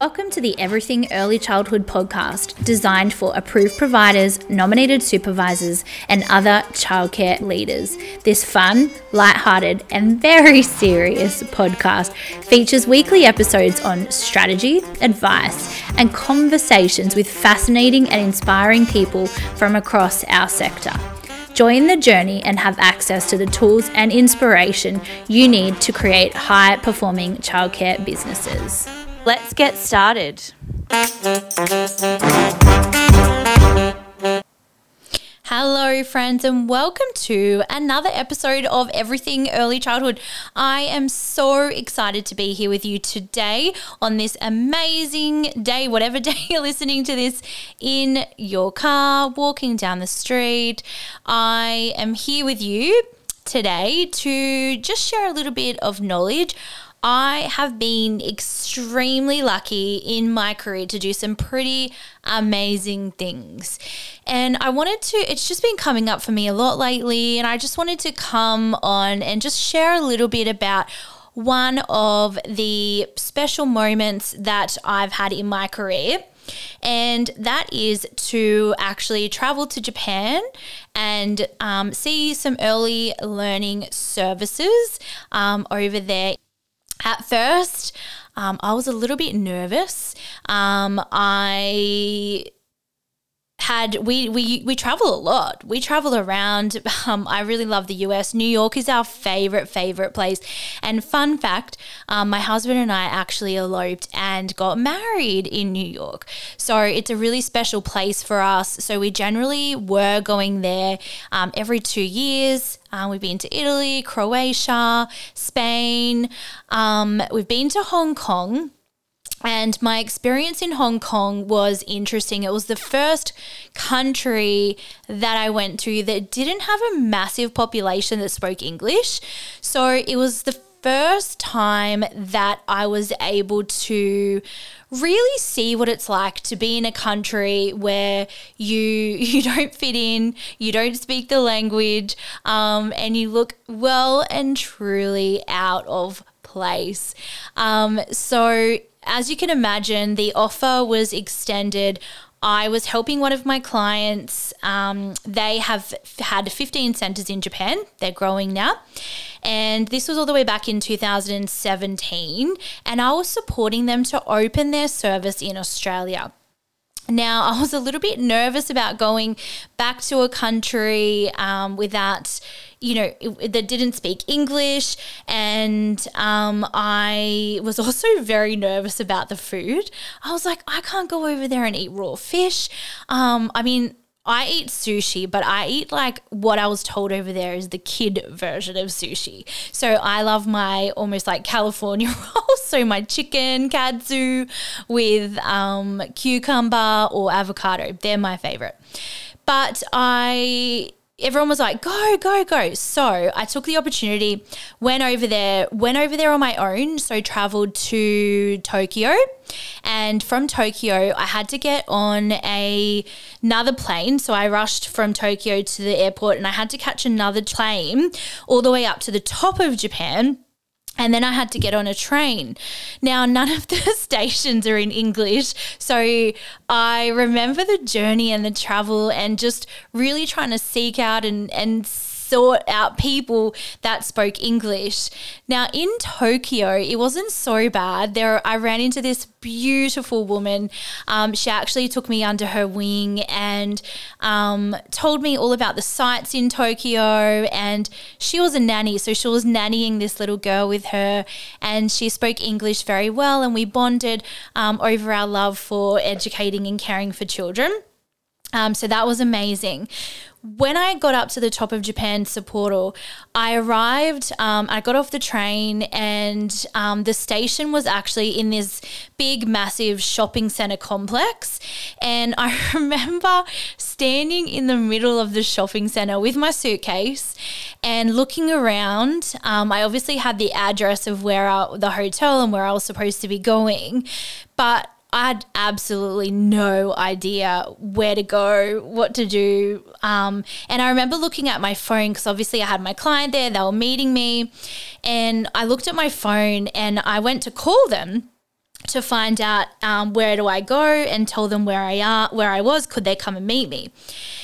Welcome to the Everything Early Childhood podcast, designed for approved providers, nominated supervisors, and other childcare leaders. This fun, light-hearted, and very serious podcast features weekly episodes on strategy, advice, and conversations with fascinating and inspiring people from across our sector. Join the journey and have access to the tools and inspiration you need to create high performing childcare businesses. Let's get started. Hello, friends, and welcome to another episode of Everything Early Childhood. I am so excited to be here with you today on this amazing day, whatever day you're listening to this in your car, walking down the street. I am here with you today to just share a little bit of knowledge I have been extremely lucky in my career to do some pretty amazing things. And I wanted to, it's just been coming up for me a lot lately. And I just wanted to come on and just share a little bit about one of the special moments that I've had in my career. And that is to actually travel to Japan and um, see some early learning services um, over there at first, um, I was a little bit nervous. Um, I had we we we travel a lot. We travel around. Um, I really love the US. New York is our favorite favorite place. And fun fact, um, my husband and I actually eloped and got married in New York. So it's a really special place for us. So we generally were going there um, every two years. Uh, we've been to Italy, Croatia, Spain. Um, we've been to Hong Kong. And my experience in Hong Kong was interesting. It was the first country that I went to that didn't have a massive population that spoke English. So it was the first time that I was able to really see what it's like to be in a country where you you don't fit in, you don't speak the language, um, and you look well and truly out of place. Um, so as you can imagine, the offer was extended. I was helping one of my clients. Um, they have had 15 centers in Japan. They're growing now. And this was all the way back in 2017. And I was supporting them to open their service in Australia. Now, I was a little bit nervous about going back to a country um, without, you know, that didn't speak English. And um, I was also very nervous about the food. I was like, I can't go over there and eat raw fish. Um, I mean, I eat sushi, but I eat like what I was told over there is the kid version of sushi. So I love my almost like California rolls. So my chicken katsu with um, cucumber or avocado. They're my favorite. But I everyone was like, go, go, go. So I took the opportunity, went over there, went over there on my own. So traveled to Tokyo. And from Tokyo, I had to get on a another plane. So I rushed from Tokyo to the airport and I had to catch another plane all the way up to the top of Japan and then I had to get on a train. Now, none of the stations are in English. So I remember the journey and the travel and just really trying to seek out and, and sought out people that spoke English. Now in Tokyo, it wasn't so bad. There, I ran into this beautiful woman. Um, she actually took me under her wing and um, told me all about the sights in Tokyo. And she was a nanny, so she was nannying this little girl with her, and she spoke English very well. And we bonded um, over our love for educating and caring for children. Um, so that was amazing when I got up to the top of Japan Sapporo, I arrived, um, I got off the train, and um, the station was actually in this big, massive shopping center complex. And I remember standing in the middle of the shopping center with my suitcase and looking around. Um, I obviously had the address of where I, the hotel and where I was supposed to be going, but I had absolutely no idea where to go, what to do. Um, and I remember looking at my phone because obviously I had my client there, they were meeting me. And I looked at my phone and I went to call them to find out um, where do I go and tell them where I are, where I was. Could they come and meet me?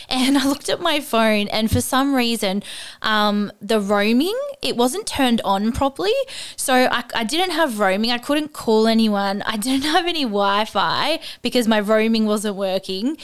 And I looked at my phone, and for some reason, um, the roaming it wasn't turned on properly. So I, I didn't have roaming. I couldn't call anyone. I didn't have any Wi-Fi because my roaming wasn't working.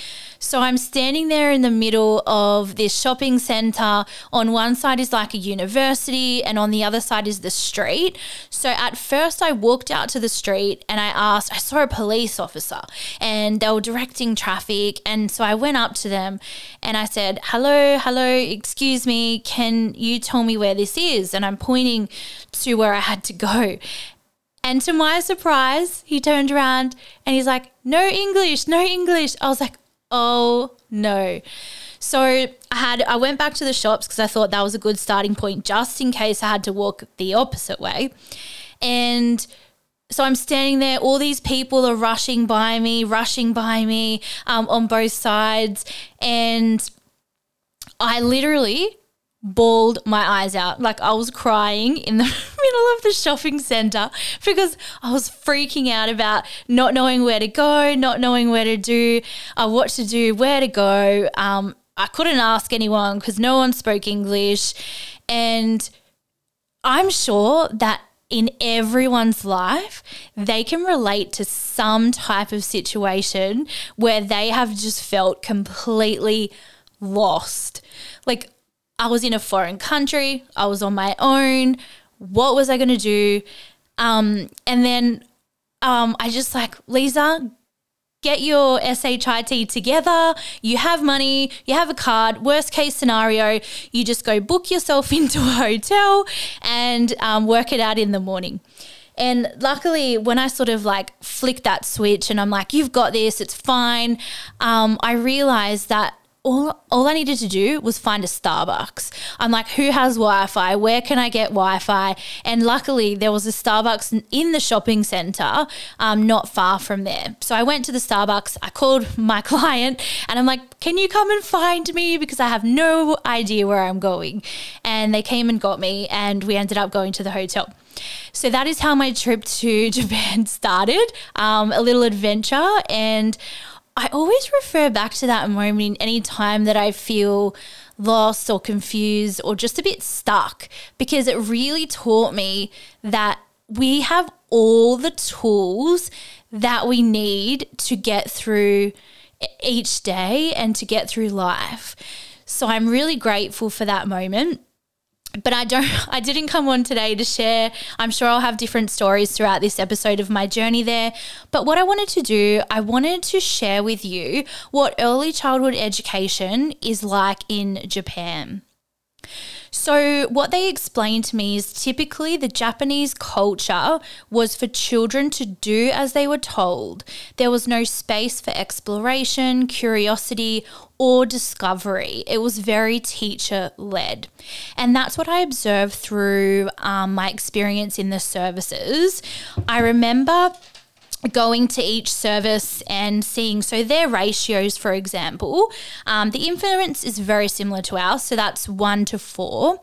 So I'm standing there in the middle of this shopping center. On one side is like a university, and on the other side is the street. So at first, I walked out to the street and I asked, I saw a police officer and they were directing traffic. And so I went up to them and I said, Hello, hello, excuse me, can you tell me where this is? And I'm pointing to where I had to go. And to my surprise, he turned around and he's like, No English, no English. I was like, oh no. So I had I went back to the shops because I thought that was a good starting point just in case I had to walk the opposite way. And so I'm standing there, all these people are rushing by me, rushing by me um, on both sides. And I literally bawled my eyes out. Like I was crying in the middle of the shopping center because I was freaking out about not knowing where to go, not knowing where to do, uh, what to do, where to go. Um, I couldn't ask anyone because no one spoke English. And I'm sure that in everyone's life, they can relate to some type of situation where they have just felt completely lost. Like, I was in a foreign country, I was on my own. What was I going to do? Um, and then um, I just like, Lisa, get your SHIT together. You have money, you have a card. Worst case scenario, you just go book yourself into a hotel and um, work it out in the morning. And luckily, when I sort of like flick that switch and I'm like, you've got this, it's fine, um, I realized that all, all I needed to do was find a Starbucks. I'm like, who has Wi Fi? Where can I get Wi Fi? And luckily, there was a Starbucks in the shopping center, um, not far from there. So I went to the Starbucks, I called my client, and I'm like, can you come and find me? Because I have no idea where I'm going. And they came and got me, and we ended up going to the hotel. So that is how my trip to Japan started um, a little adventure. And I always refer back to that moment in any time that I feel lost or confused or just a bit stuck because it really taught me that we have all the tools that we need to get through each day and to get through life. So I'm really grateful for that moment but I don't I didn't come on today to share. I'm sure I'll have different stories throughout this episode of my journey there. But what I wanted to do, I wanted to share with you what early childhood education is like in Japan. So, what they explained to me is typically the Japanese culture was for children to do as they were told. There was no space for exploration, curiosity, or discovery. It was very teacher led. And that's what I observed through um, my experience in the services. I remember going to each service and seeing so their ratios for example um, the infants is very similar to ours so that's one to four.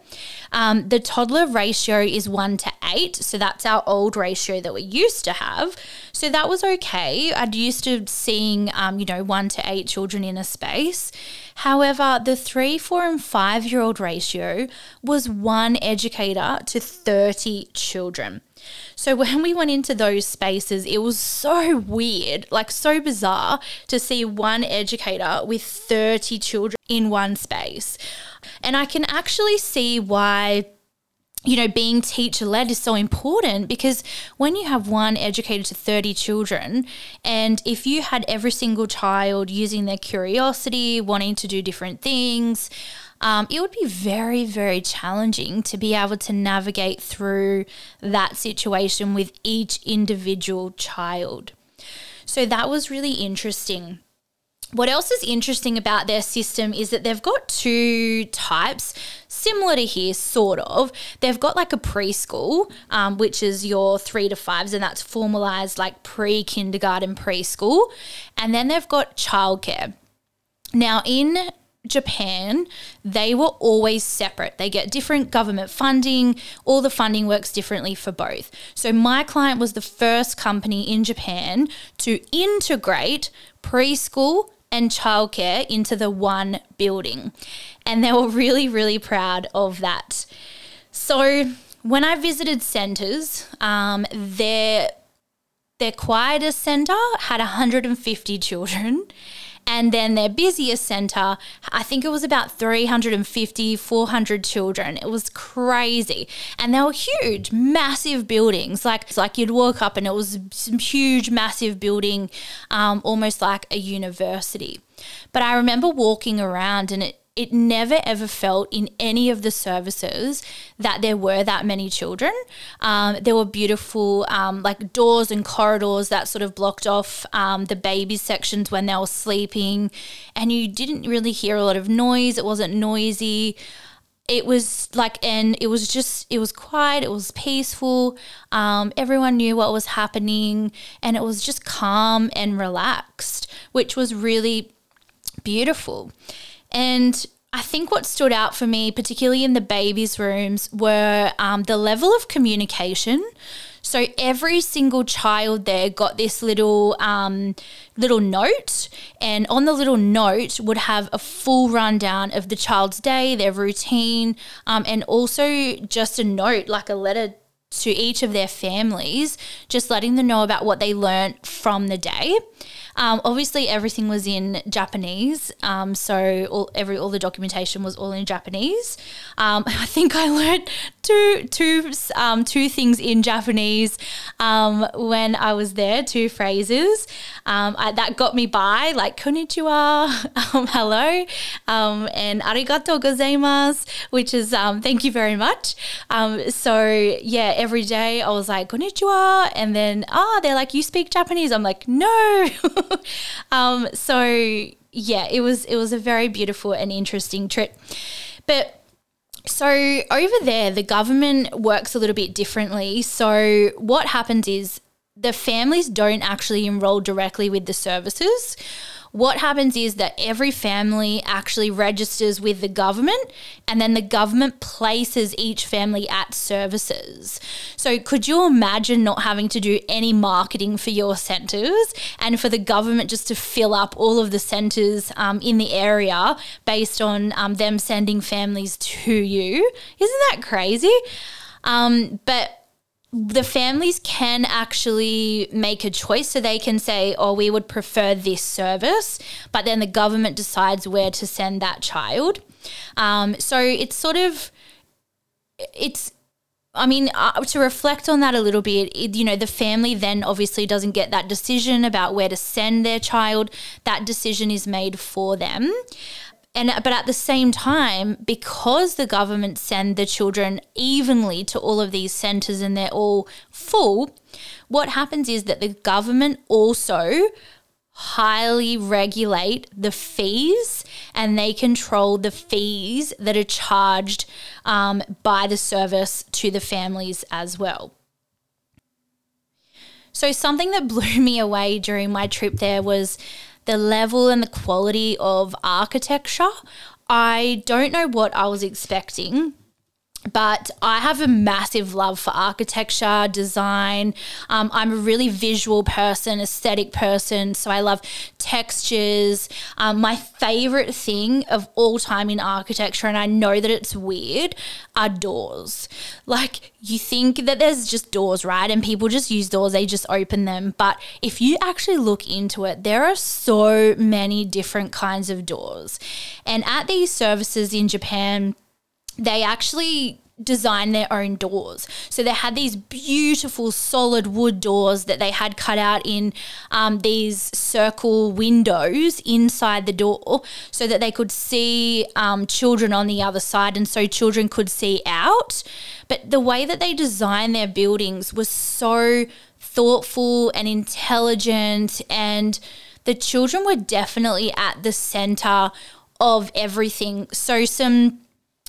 Um, the toddler ratio is one to eight so that's our old ratio that we used to have. So that was okay. I'd used to seeing um, you know one to eight children in a space. However the three four and five year old ratio was one educator to 30 children so when we went into those spaces, it was so weird, like so bizarre to see one educator with 30 children in one space. And I can actually see why you know, being teacher led is so important because when you have one educator to 30 children, and if you had every single child using their curiosity, wanting to do different things, um, it would be very, very challenging to be able to navigate through that situation with each individual child. So that was really interesting. What else is interesting about their system is that they've got two types, similar to here, sort of. They've got like a preschool, um, which is your three to fives, and that's formalized like pre kindergarten preschool. And then they've got childcare. Now, in Japan, they were always separate. They get different government funding, all the funding works differently for both. So, my client was the first company in Japan to integrate preschool and childcare into the one building. And they were really, really proud of that. So, when I visited centers, um, their their quietest center had 150 children and then their busiest center, I think it was about 350, 400 children. It was crazy. And they were huge, massive buildings. Like, it's like you'd walk up and it was some huge, massive building, um, almost like a university. But I remember walking around and it, it never ever felt in any of the services that there were that many children. Um, there were beautiful um, like doors and corridors that sort of blocked off um, the baby sections when they were sleeping, and you didn't really hear a lot of noise. It wasn't noisy. It was like, and it was just, it was quiet, it was peaceful. Um, everyone knew what was happening, and it was just calm and relaxed, which was really beautiful. And I think what stood out for me, particularly in the babies' rooms, were um, the level of communication. So every single child there got this little um, little note, and on the little note would have a full rundown of the child's day, their routine, um, and also just a note, like a letter to each of their families, just letting them know about what they learned from the day. Um, obviously, everything was in Japanese, um, so all every all the documentation was all in Japanese. Um, I think I learned two two um, two things in Japanese um, when I was there, two phrases um, I, that got me by, like konnichiwa, hello, and arigato gozaimasu, which is thank you very much. so yeah, every day I was like konnichiwa, and then ah, oh, they're like you speak Japanese. I'm like no. um, so yeah, it was it was a very beautiful and interesting trip. But so over there, the government works a little bit differently. So what happens is the families don't actually enroll directly with the services what happens is that every family actually registers with the government and then the government places each family at services. So, could you imagine not having to do any marketing for your centres and for the government just to fill up all of the centres um, in the area based on um, them sending families to you? Isn't that crazy? Um, but the families can actually make a choice. So they can say, oh, we would prefer this service, but then the government decides where to send that child. Um, so it's sort of, it's, I mean, uh, to reflect on that a little bit, it, you know, the family then obviously doesn't get that decision about where to send their child. That decision is made for them. And but at the same time, because the government send the children evenly to all of these centres and they're all full, what happens is that the government also highly regulate the fees and they control the fees that are charged um, by the service to the families as well. So, something that blew me away during my trip there was the level and the quality of architecture. I don't know what I was expecting but I have a massive love for architecture, design. Um, I'm a really visual person, aesthetic person, so I love textures. Um, my favorite thing of all time in architecture, and I know that it's weird, are doors. Like, you think that there's just doors, right? And people just use doors, they just open them. But if you actually look into it, there are so many different kinds of doors. And at these services in Japan, they actually design their own doors. So they had these beautiful solid wood doors that they had cut out in um, these circle windows inside the door so that they could see um, children on the other side and so children could see out. But the way that they designed their buildings was so thoughtful and intelligent and the children were definitely at the center of everything. So some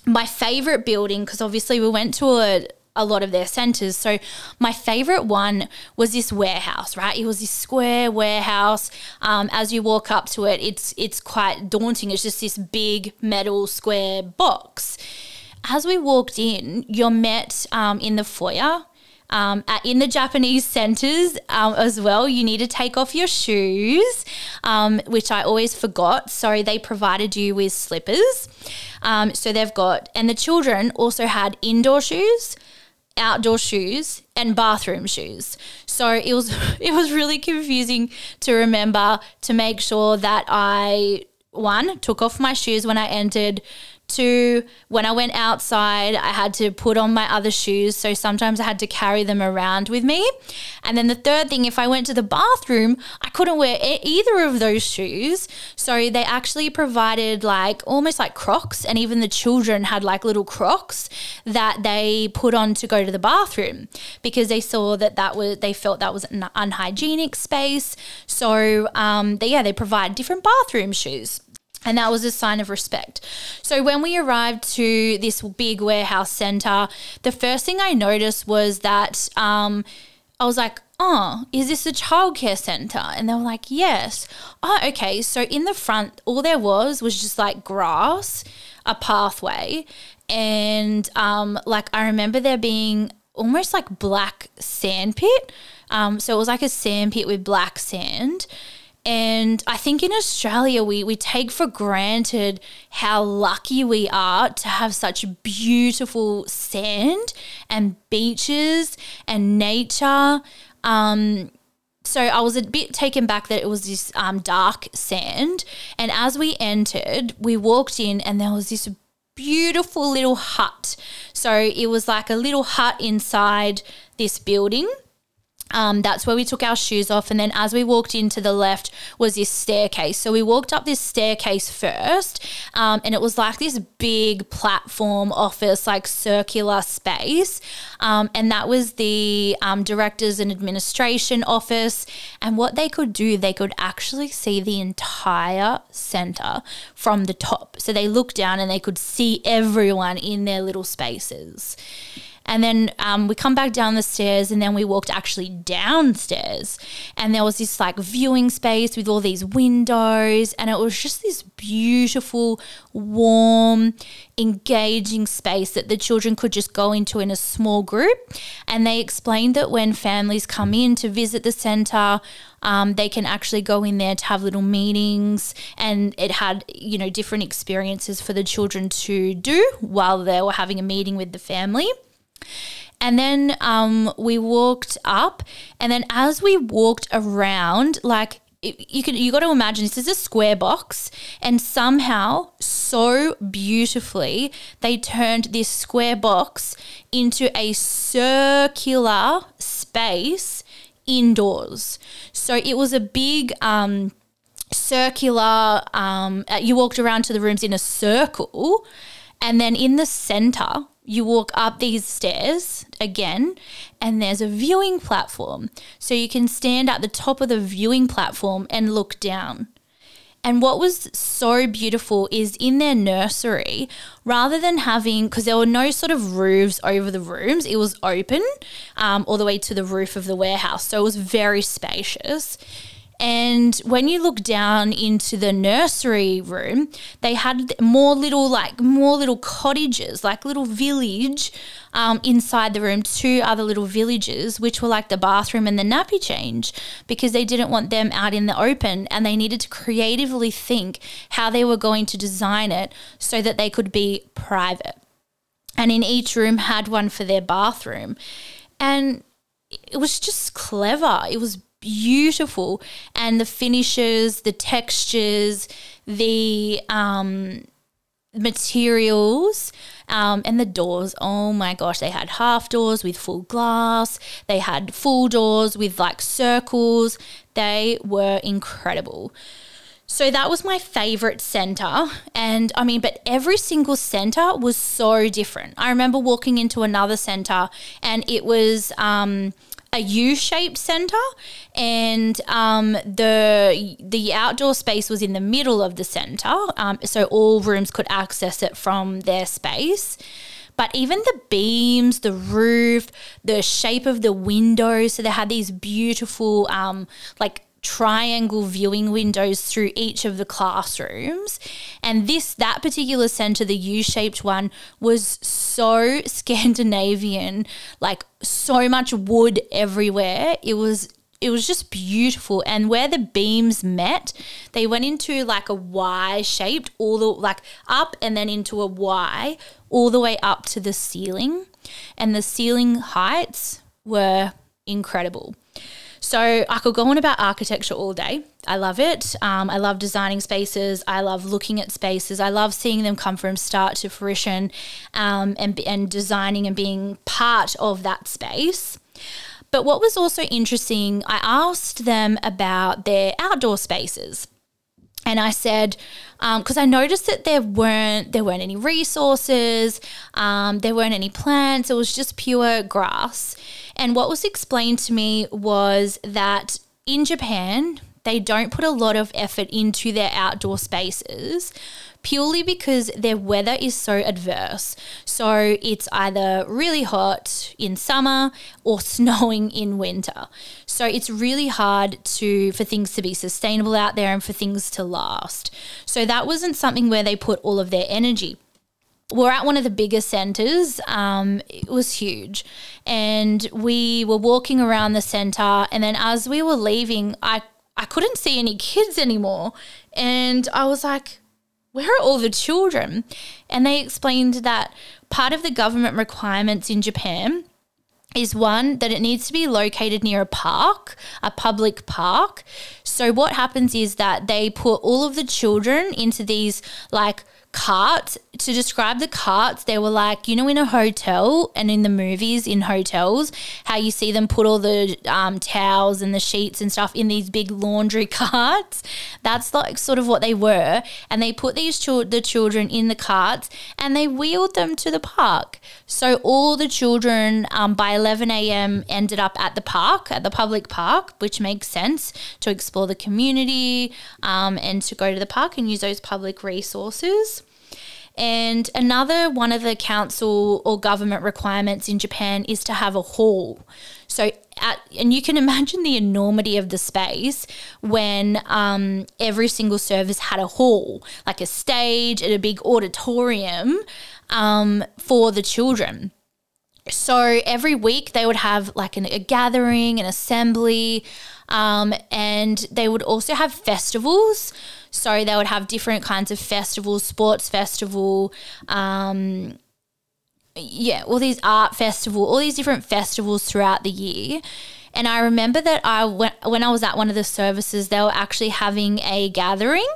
my favorite building because obviously we went to a a lot of their centers. So my favorite one was this warehouse, right? It was this square warehouse. Um, as you walk up to it, it's it's quite daunting. It's just this big metal square box. As we walked in, you're met um, in the foyer um, at, in the Japanese centers um, as well, you need to take off your shoes, um, which I always forgot. So they provided you with slippers. Um, so they've got, and the children also had indoor shoes, outdoor shoes, and bathroom shoes. So it was it was really confusing to remember to make sure that I one took off my shoes when I entered Two, when I went outside, I had to put on my other shoes. So sometimes I had to carry them around with me. And then the third thing, if I went to the bathroom, I couldn't wear either of those shoes. So they actually provided like almost like crocs. And even the children had like little crocs that they put on to go to the bathroom because they saw that that was, they felt that was an unhygienic space. So um, they, yeah, they provide different bathroom shoes. And that was a sign of respect. So when we arrived to this big warehouse center, the first thing I noticed was that um, I was like, oh, is this a childcare center? And they were like, yes. Oh, okay. So in the front, all there was was just like grass, a pathway. And um, like I remember there being almost like black sand pit. Um, so it was like a sand pit with black sand. And I think in Australia, we, we take for granted how lucky we are to have such beautiful sand and beaches and nature. Um, so I was a bit taken back that it was this um, dark sand. And as we entered, we walked in and there was this beautiful little hut. So it was like a little hut inside this building. Um, that's where we took our shoes off. And then as we walked into the left was this staircase. So we walked up this staircase first, um, and it was like this big platform office, like circular space. Um, and that was the um, directors and administration office. And what they could do, they could actually see the entire center from the top. So they looked down and they could see everyone in their little spaces. And then um, we come back down the stairs and then we walked actually downstairs. And there was this like viewing space with all these windows. And it was just this beautiful, warm, engaging space that the children could just go into in a small group. And they explained that when families come in to visit the center, um, they can actually go in there to have little meetings, and it had you know different experiences for the children to do while they were having a meeting with the family. And then um, we walked up, and then as we walked around, like you can you got to imagine this is a square box and somehow so beautifully they turned this square box into a circular space indoors. So it was a big um, circular um, uh, you walked around to the rooms in a circle and then in the center you walk up these stairs again, and there's a viewing platform. So you can stand at the top of the viewing platform and look down. And what was so beautiful is in their nursery, rather than having, because there were no sort of roofs over the rooms, it was open um, all the way to the roof of the warehouse. So it was very spacious. And when you look down into the nursery room, they had more little, like, more little cottages, like little village um, inside the room, two other little villages, which were like the bathroom and the nappy change, because they didn't want them out in the open and they needed to creatively think how they were going to design it so that they could be private. And in each room had one for their bathroom. And it was just clever. It was beautiful. And the finishes, the textures, the um, materials, um, and the doors. Oh my gosh, they had half doors with full glass, they had full doors with like circles. They were incredible. So that was my favorite center. And I mean, but every single center was so different. I remember walking into another center and it was, um, a U-shaped center, and um, the the outdoor space was in the middle of the center, um, so all rooms could access it from their space. but even the beams, the roof, the shape of the windows. So they had these beautiful, um, like triangle viewing windows through each of the classrooms. And this, that particular center, the U shaped one, was so Scandinavian, like so much wood everywhere. It was it was just beautiful and where the beams met they went into like a y shaped all the like up and then into a y all the way up to the ceiling and the ceiling heights were incredible so I could go on about architecture all day. I love it. Um, I love designing spaces. I love looking at spaces. I love seeing them come from start to fruition um, and, and designing and being part of that space. But what was also interesting, I asked them about their outdoor spaces. And I said, because um, I noticed that there weren't there weren't any resources, um, there weren't any plants. It was just pure grass. And what was explained to me was that in Japan, they don't put a lot of effort into their outdoor spaces purely because their weather is so adverse. So it's either really hot in summer or snowing in winter. So it's really hard to for things to be sustainable out there and for things to last. So that wasn't something where they put all of their energy we're at one of the biggest centers. Um, it was huge. And we were walking around the center. And then as we were leaving, I, I couldn't see any kids anymore. And I was like, where are all the children? And they explained that part of the government requirements in Japan is one that it needs to be located near a park, a public park. So what happens is that they put all of the children into these like carts. To describe the carts they were like you know in a hotel and in the movies in hotels how you see them put all the um, towels and the sheets and stuff in these big laundry carts? That's like sort of what they were. And they put these ch- the children in the carts and they wheeled them to the park. So all the children um, by 11 a.m ended up at the park at the public park which makes sense to explore the community um, and to go to the park and use those public resources and another one of the council or government requirements in Japan is to have a hall. So, at, and you can imagine the enormity of the space when um, every single service had a hall, like a stage and a big auditorium um, for the children. So every week they would have like an, a gathering, an assembly, um, and they would also have festivals. So they would have different kinds of festivals, sports festival, um, yeah, all these art festival, all these different festivals throughout the year. And I remember that I when, when I was at one of the services, they were actually having a gathering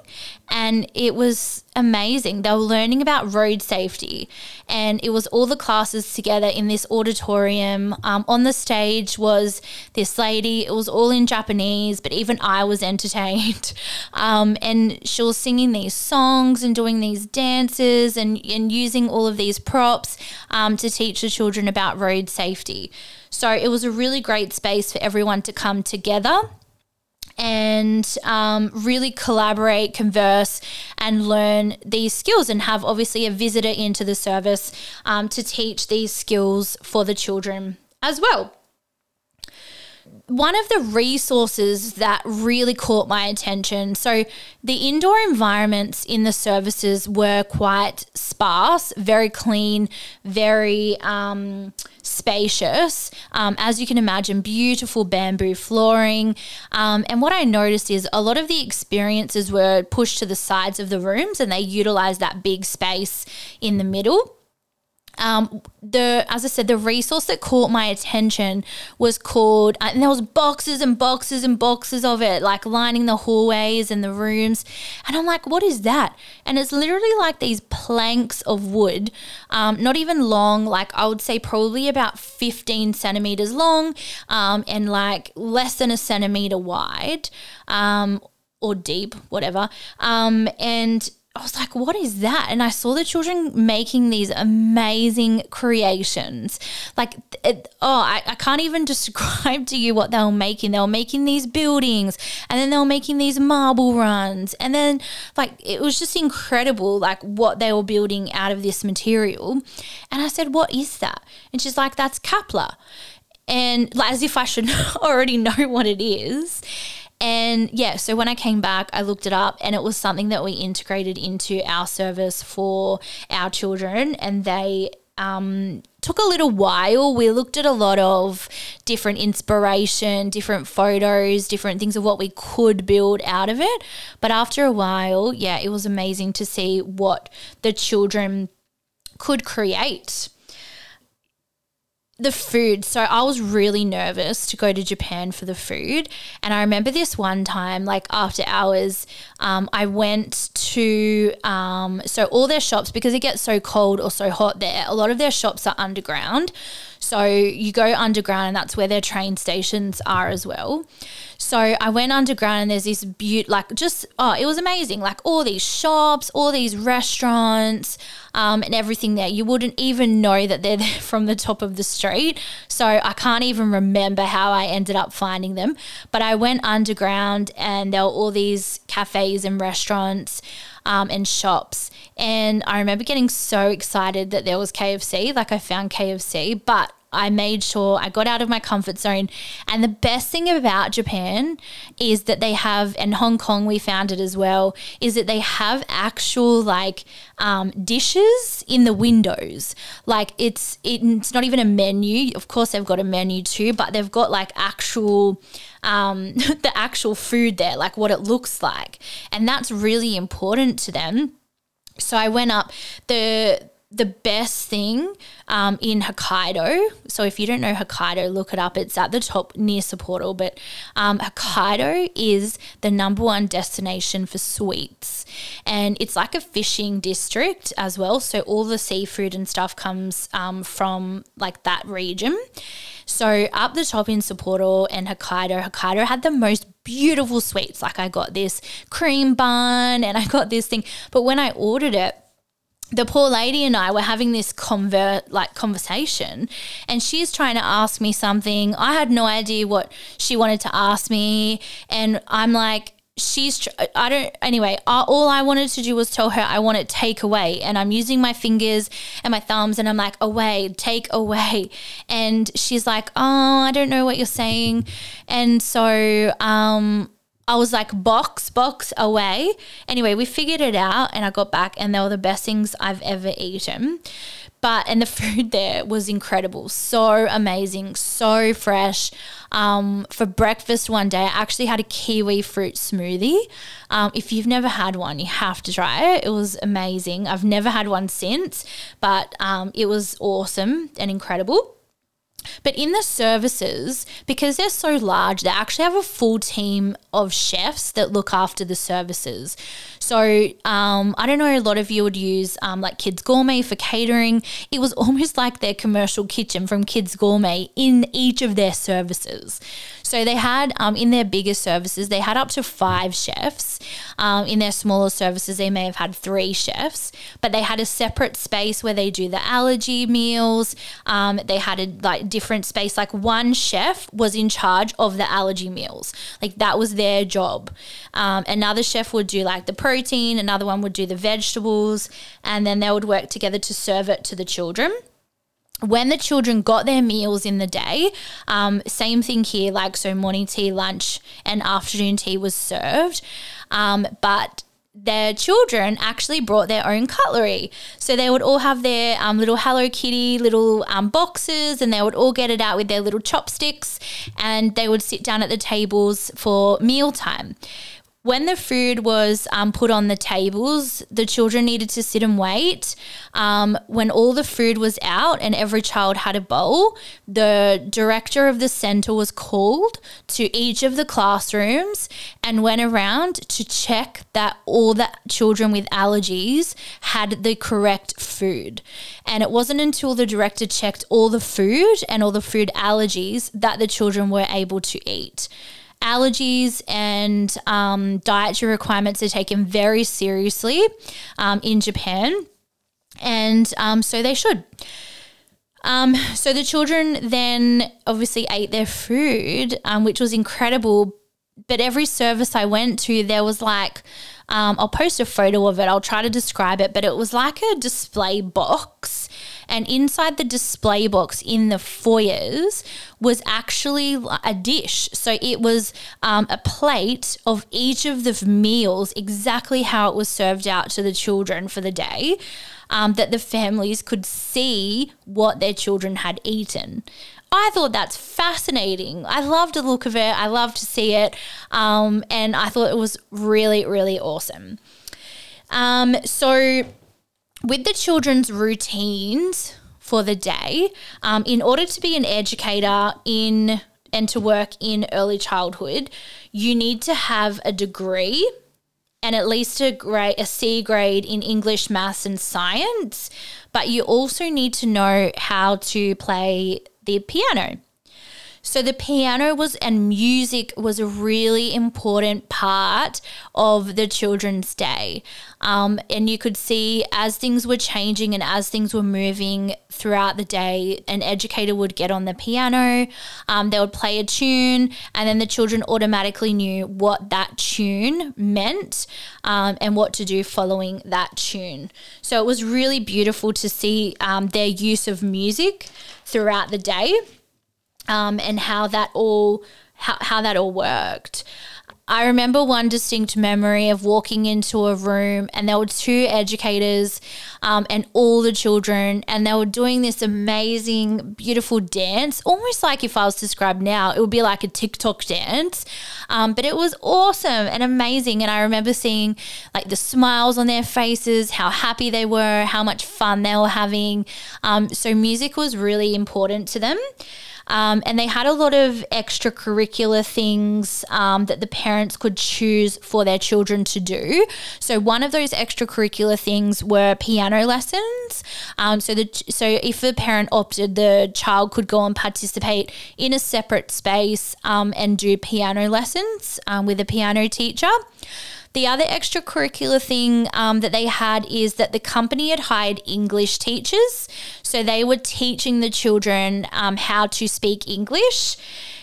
and it was amazing. They were learning about road safety, and it was all the classes together in this auditorium. Um, on the stage was this lady. It was all in Japanese, but even I was entertained. Um, and she was singing these songs and doing these dances and, and using all of these props um, to teach the children about road safety. So it was a really great space for everyone to come together and um, really collaborate, converse, and learn these skills, and have obviously a visitor into the service um, to teach these skills for the children as well one of the resources that really caught my attention. So, the indoor environments in the services were quite sparse, very clean, very um, spacious. Um, as you can imagine, beautiful bamboo flooring. Um, and what I noticed is a lot of the experiences were pushed to the sides of the rooms and they utilized that big space in the middle um, the as I said, the resource that caught my attention was called, uh, and there was boxes and boxes and boxes of it, like lining the hallways and the rooms, and I'm like, what is that? And it's literally like these planks of wood, um, not even long, like I would say probably about 15 centimeters long, um, and like less than a centimeter wide, um, or deep, whatever, um, and I was like, what is that? And I saw the children making these amazing creations. Like, it, oh, I, I can't even describe to you what they were making. They were making these buildings and then they were making these marble runs. And then, like, it was just incredible, like, what they were building out of this material. And I said, what is that? And she's like, that's Kapla. And like, as if I should already know what it is. And yeah, so when I came back, I looked it up and it was something that we integrated into our service for our children. And they um, took a little while. We looked at a lot of different inspiration, different photos, different things of what we could build out of it. But after a while, yeah, it was amazing to see what the children could create the food. So I was really nervous to go to Japan for the food. And I remember this one time, like after hours, um, I went to, um, so all their shops, because it gets so cold or so hot there, a lot of their shops are underground. So you go underground, and that's where their train stations are as well. So I went underground and there's this beaut like just oh it was amazing like all these shops, all these restaurants, um, and everything there. You wouldn't even know that they're from the top of the street. So I can't even remember how I ended up finding them. But I went underground and there were all these cafes and restaurants. Um, and shops. And I remember getting so excited that there was KFC. Like I found KFC, but I made sure I got out of my comfort zone. And the best thing about Japan is that they have, and Hong Kong, we found it as well, is that they have actual like um, dishes in the windows. Like it's it's not even a menu. Of course, they've got a menu too, but they've got like actual um, the actual food there, like what it looks like, and that's really important to them. So I went up the the best thing um, in Hokkaido. So if you don't know Hokkaido, look it up. It's at the top near Sapporo. But um, Hokkaido is the number one destination for sweets, and it's like a fishing district as well. So all the seafood and stuff comes um, from like that region. So up the top in Sapporo and Hokkaido, Hokkaido had the most beautiful sweets. Like I got this cream bun and I got this thing, but when I ordered it the poor lady and I were having this convert like conversation and she's trying to ask me something. I had no idea what she wanted to ask me and I'm like she's tr- I don't anyway all I wanted to do was tell her I want it take away and I'm using my fingers and my thumbs and I'm like away take away and she's like oh I don't know what you're saying and so um I was like, box, box away. Anyway, we figured it out and I got back and they were the best things I've ever eaten. But, and the food there was incredible. So amazing, so fresh. Um, for breakfast one day, I actually had a kiwi fruit smoothie. Um, if you've never had one, you have to try it. It was amazing. I've never had one since, but um, it was awesome and incredible. But in the services, because they're so large, they actually have a full team of chefs that look after the services. So um, I don't know, a lot of you would use um, like Kids Gourmet for catering. It was almost like their commercial kitchen from Kids Gourmet in each of their services. So they had um, in their bigger services, they had up to five chefs. Um, in their smaller services, they may have had three chefs, but they had a separate space where they do the allergy meals. Um, they had a like different space. Like one chef was in charge of the allergy meals. Like that was their job. Um, another chef would do like the protein. Another one would do the vegetables, and then they would work together to serve it to the children when the children got their meals in the day, um, same thing here, like so morning tea, lunch, and afternoon tea was served. Um, but their children actually brought their own cutlery. So they would all have their um, little Hello Kitty little um, boxes and they would all get it out with their little chopsticks and they would sit down at the tables for mealtime. When the food was um, put on the tables, the children needed to sit and wait. Um, when all the food was out and every child had a bowl, the director of the center was called to each of the classrooms and went around to check that all the children with allergies had the correct food. And it wasn't until the director checked all the food and all the food allergies that the children were able to eat. Allergies and um, dietary requirements are taken very seriously um, in Japan, and um, so they should. Um, so the children then obviously ate their food, um, which was incredible. But every service I went to, there was like, um, I'll post a photo of it. I'll try to describe it, but it was like a display box. And inside the display box in the foyers was actually a dish. So it was um, a plate of each of the meals, exactly how it was served out to the children for the day um, that the families could see what their children had eaten. I thought that's fascinating. I loved the look of it. I loved to see it. Um, and I thought it was really, really awesome. Um, so, with the children's routines for the day, um, in order to be an educator in and to work in early childhood, you need to have a degree and at least a grade, a C grade in English, maths, and science. But you also need to know how to play the piano. So the piano was and music was a really important part of the children's day. Um, and you could see as things were changing and as things were moving throughout the day, an educator would get on the piano, um, they would play a tune, and then the children automatically knew what that tune meant um, and what to do following that tune. So it was really beautiful to see um, their use of music throughout the day um, and how that all how, how that all worked. I remember one distinct memory of walking into a room and there were two educators um, and all the children, and they were doing this amazing, beautiful dance, almost like if I was described now, it would be like a TikTok dance. Um, but it was awesome and amazing. And I remember seeing like the smiles on their faces, how happy they were, how much fun they were having. Um, so, music was really important to them. Um, and they had a lot of extracurricular things um, that the parents could choose for their children to do. So one of those extracurricular things were piano lessons. Um, so the so if the parent opted, the child could go and participate in a separate space um, and do piano lessons um, with a piano teacher. The other extracurricular thing um, that they had is that the company had hired English teachers. So they were teaching the children um, how to speak English.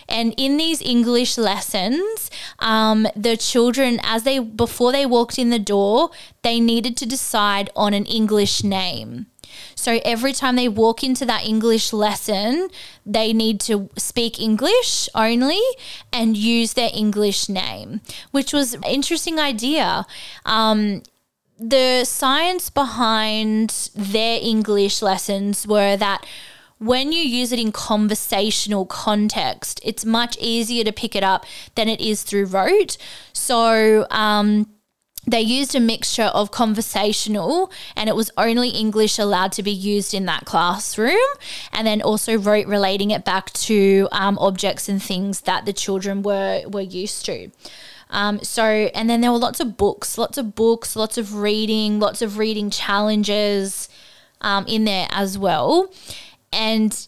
And in these English lessons, um, the children, as they before they walked in the door, they needed to decide on an English name. So every time they walk into that English lesson, they need to speak English only and use their English name, which was an interesting idea. Um, the science behind their English lessons were that when you use it in conversational context, it's much easier to pick it up than it is through rote. So, um, they used a mixture of conversational and it was only English allowed to be used in that classroom, and then also rote relating it back to um, objects and things that the children were were used to. Um, so, and then there were lots of books, lots of books, lots of reading, lots of reading challenges um, in there as well. And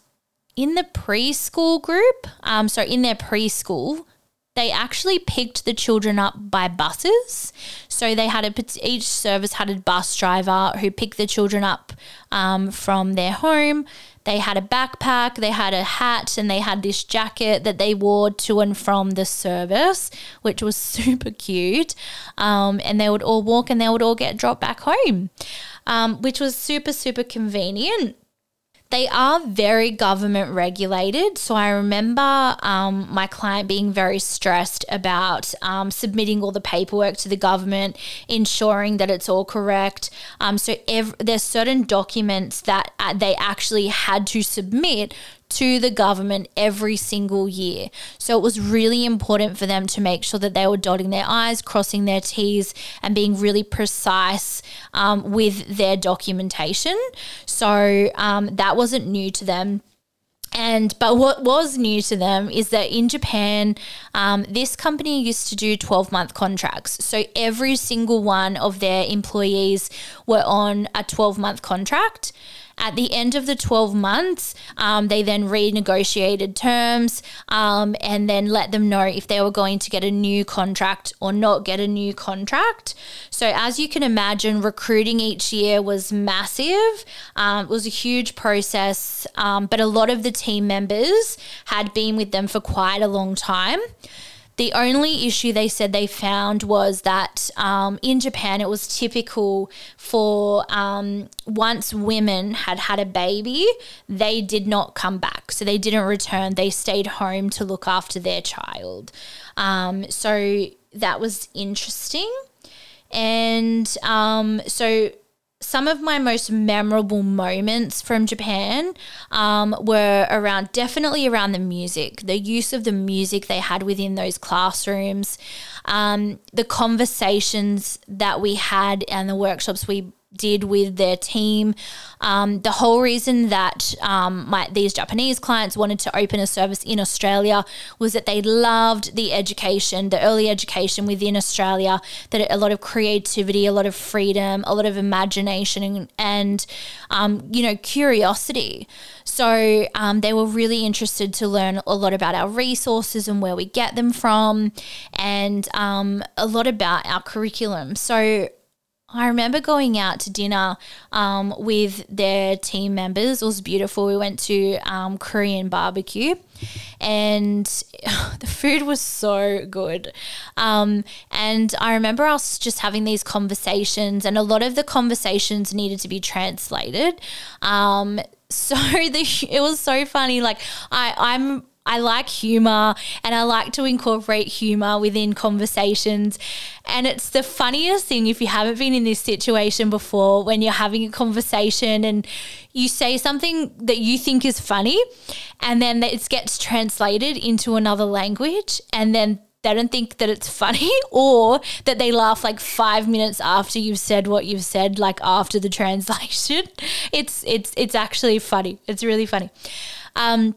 in the preschool group, um, so in their preschool, they actually picked the children up by buses. So they had a each service had a bus driver who picked the children up um, from their home. They had a backpack, they had a hat, and they had this jacket that they wore to and from the service, which was super cute. Um, and they would all walk and they would all get dropped back home, um, which was super, super convenient. They are very government regulated. So I remember um, my client being very stressed about um, submitting all the paperwork to the government, ensuring that it's all correct. Um, so ev- there's certain documents that uh, they actually had to submit to the government every single year. So it was really important for them to make sure that they were dotting their I's, crossing their T's, and being really precise um, with their documentation. So um, that wasn't new to them. And but what was new to them is that in Japan, um, this company used to do 12 month contracts. So every single one of their employees were on a 12 month contract. At the end of the 12 months, um, they then renegotiated terms um, and then let them know if they were going to get a new contract or not get a new contract. So, as you can imagine, recruiting each year was massive. Um, it was a huge process, um, but a lot of the team members had been with them for quite a long time. The only issue they said they found was that um, in Japan, it was typical for um, once women had had a baby, they did not come back. So they didn't return. They stayed home to look after their child. Um, so that was interesting. And um, so some of my most memorable moments from Japan um, were around definitely around the music, the use of the music they had within those classrooms, um, the conversations that we had and the workshops we did with their team. Um, the whole reason that um, my, these Japanese clients wanted to open a service in Australia was that they loved the education, the early education within Australia, that a lot of creativity, a lot of freedom, a lot of imagination, and, and um, you know, curiosity. So um, they were really interested to learn a lot about our resources and where we get them from, and um, a lot about our curriculum. So I remember going out to dinner um, with their team members. It was beautiful. We went to um, Korean barbecue, and the food was so good. Um, and I remember us just having these conversations, and a lot of the conversations needed to be translated. Um, so the it was so funny. Like I, I'm I like humor and I like to incorporate humor within conversations. And it's the funniest thing if you haven't been in this situation before when you're having a conversation and you say something that you think is funny and then it gets translated into another language and then they don't think that it's funny or that they laugh like five minutes after you've said what you've said, like after the translation. It's it's it's actually funny. It's really funny. Um,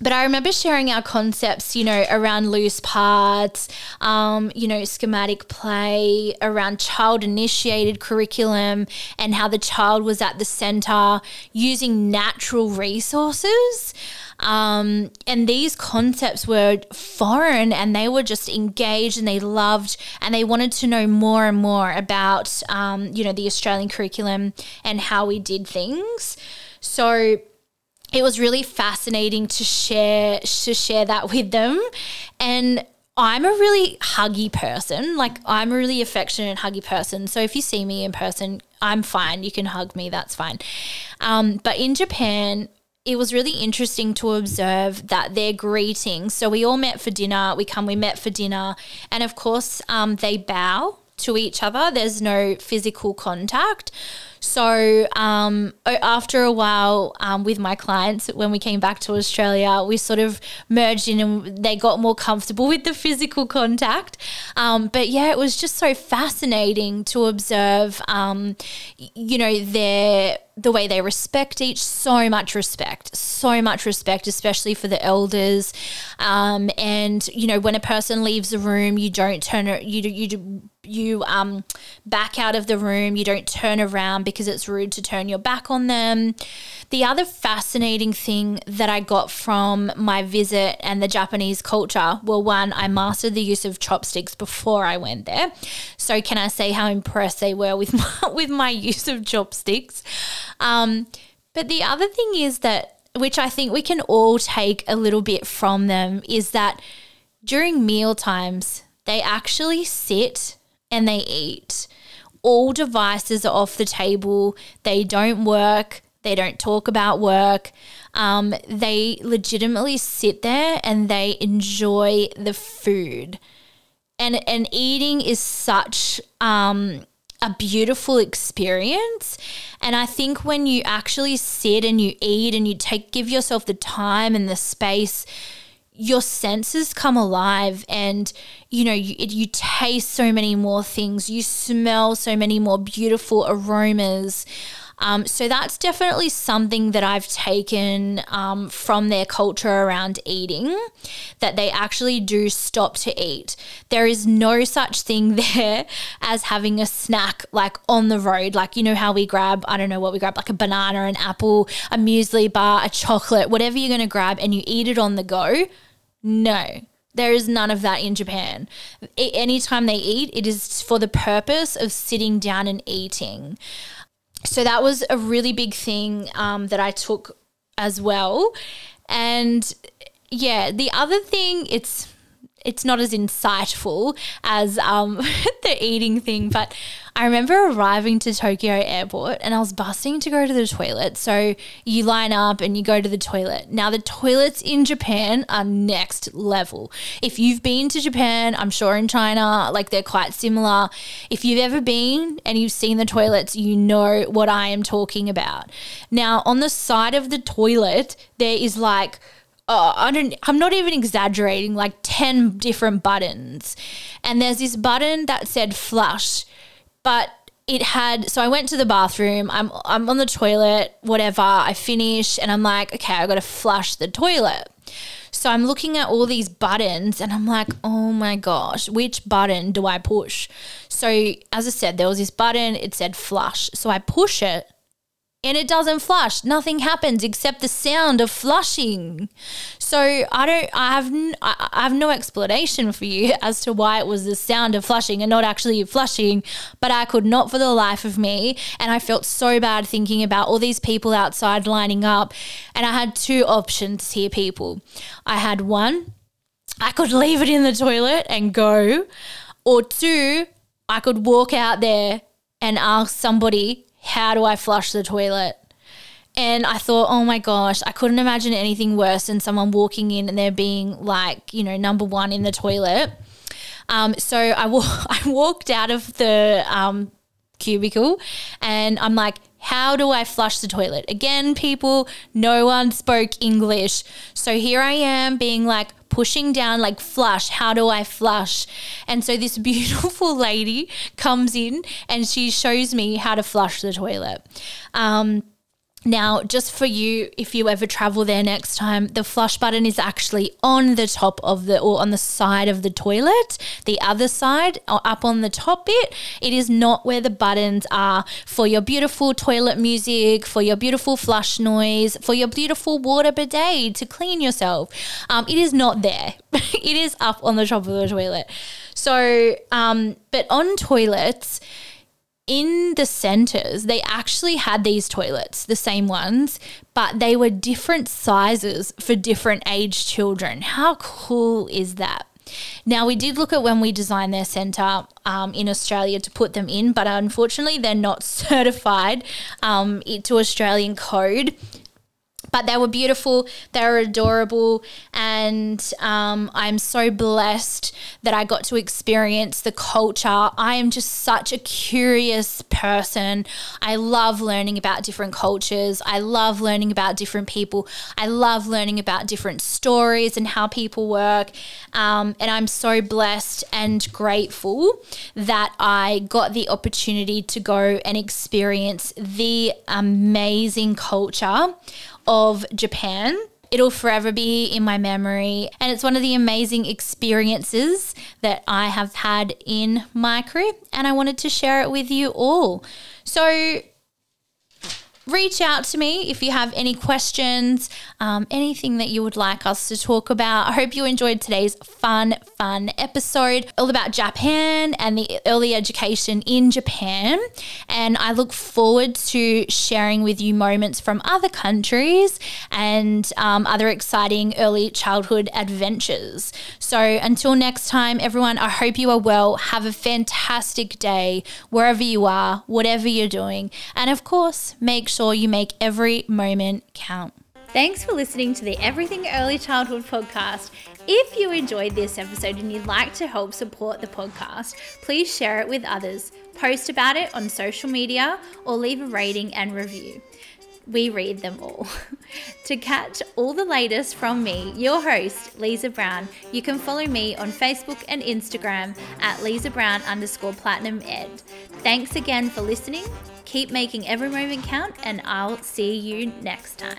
but I remember sharing our concepts, you know, around loose parts, um, you know, schematic play, around child initiated curriculum, and how the child was at the center using natural resources. Um, and these concepts were foreign and they were just engaged and they loved and they wanted to know more and more about, um, you know, the Australian curriculum and how we did things. So, it was really fascinating to share to share that with them and I'm a really huggy person. Like I'm a really affectionate, huggy person. So if you see me in person, I'm fine. You can hug me. That's fine. Um, but in Japan, it was really interesting to observe that their greetings. So we all met for dinner. We come. We met for dinner, and of course, um, they bow to each other. There's no physical contact. So um, after a while, um, with my clients, when we came back to Australia, we sort of merged in and they got more comfortable with the physical contact. Um, but yeah, it was just so fascinating to observe, um, you know, their the way they respect each so much respect so much respect especially for the elders um, and you know when a person leaves the room you don't turn you you you um back out of the room. You don't turn around because it's rude to turn your back on them. The other fascinating thing that I got from my visit and the Japanese culture well one I mastered the use of chopsticks before I went there. So can I say how impressed they were with my, with my use of chopsticks? Um, but the other thing is that, which I think we can all take a little bit from them, is that during meal times, they actually sit and they eat. All devices are off the table. They don't work. They don't talk about work. Um, they legitimately sit there and they enjoy the food. And, and eating is such um, a beautiful experience. And I think when you actually sit and you eat and you take give yourself the time and the space, your senses come alive and you know you, you taste so many more things you smell so many more beautiful aromas Um, so that's definitely something that I've taken um, from their culture around eating, that they actually do stop to eat. There is no such thing there as having a snack like on the road. Like, you know, how we grab, I don't know what we grab, like a banana, an apple, a muesli bar, a chocolate, whatever you're going to grab, and you eat it on the go. No, there is none of that in Japan. Anytime they eat, it is for the purpose of sitting down and eating. So that was a really big thing um, that I took as well. And yeah, the other thing, it's it's not as insightful as um, the eating thing, but I remember arriving to Tokyo airport and I was busting to go to the toilet. So you line up and you go to the toilet. Now, the toilets in Japan are next level. If you've been to Japan, I'm sure in China, like they're quite similar. If you've ever been and you've seen the toilets, you know what I am talking about. Now, on the side of the toilet, there is like, oh, I don't, I'm not even exaggerating, like 10 different buttons. And there's this button that said flush, but it had so I went to the bathroom, I'm I'm on the toilet, whatever, I finish and I'm like, okay, I gotta flush the toilet. So I'm looking at all these buttons and I'm like, oh my gosh, which button do I push? So as I said, there was this button, it said flush. So I push it and it doesn't flush. Nothing happens except the sound of flushing. So I don't. I have. N- I have no explanation for you as to why it was the sound of flushing and not actually flushing. But I could not for the life of me, and I felt so bad thinking about all these people outside lining up. And I had two options here, people. I had one. I could leave it in the toilet and go, or two. I could walk out there and ask somebody how do I flush the toilet? And I thought, oh my gosh, I couldn't imagine anything worse than someone walking in and they're being like, you know, number one in the toilet. Um, so I, walked out of the um, cubicle and I'm like, how do I flush the toilet? Again, people, no one spoke English. So here I am being like, pushing down, like, flush. How do I flush? And so this beautiful lady comes in and she shows me how to flush the toilet. Um, now, just for you, if you ever travel there next time, the flush button is actually on the top of the or on the side of the toilet, the other side, or up on the top bit. It is not where the buttons are for your beautiful toilet music, for your beautiful flush noise, for your beautiful water bidet to clean yourself. Um, it is not there. it is up on the top of the toilet. So, um, but on toilets, in the centers, they actually had these toilets, the same ones, but they were different sizes for different age children. How cool is that? Now, we did look at when we designed their centre um, in Australia to put them in, but unfortunately, they're not certified um, to Australian code but they were beautiful, they were adorable, and um, I'm so blessed that I got to experience the culture. I am just such a curious person. I love learning about different cultures, I love learning about different people, I love learning about different stories and how people work. Um, and I'm so blessed and grateful that I got the opportunity to go and experience the amazing culture of Japan. It'll forever be in my memory. And it's one of the amazing experiences that I have had in my career. And I wanted to share it with you all. So, reach out to me if you have any questions, um, anything that you would like us to talk about. I hope you enjoyed today's fun, fun episode all about Japan and the early education in Japan. And I look forward to sharing with you moments from other countries and um, other exciting early childhood adventures. So until next time, everyone, I hope you are well. Have a fantastic day wherever you are, whatever you're doing. And of course, make sure sure you make every moment count. Thanks for listening to the Everything Early Childhood podcast. If you enjoyed this episode and you'd like to help support the podcast, please share it with others, post about it on social media, or leave a rating and review. We read them all. to catch all the latest from me, your host, Lisa Brown, you can follow me on Facebook and Instagram at Lisa Brown underscore platinum ed. Thanks again for listening. Keep making every moment count, and I'll see you next time.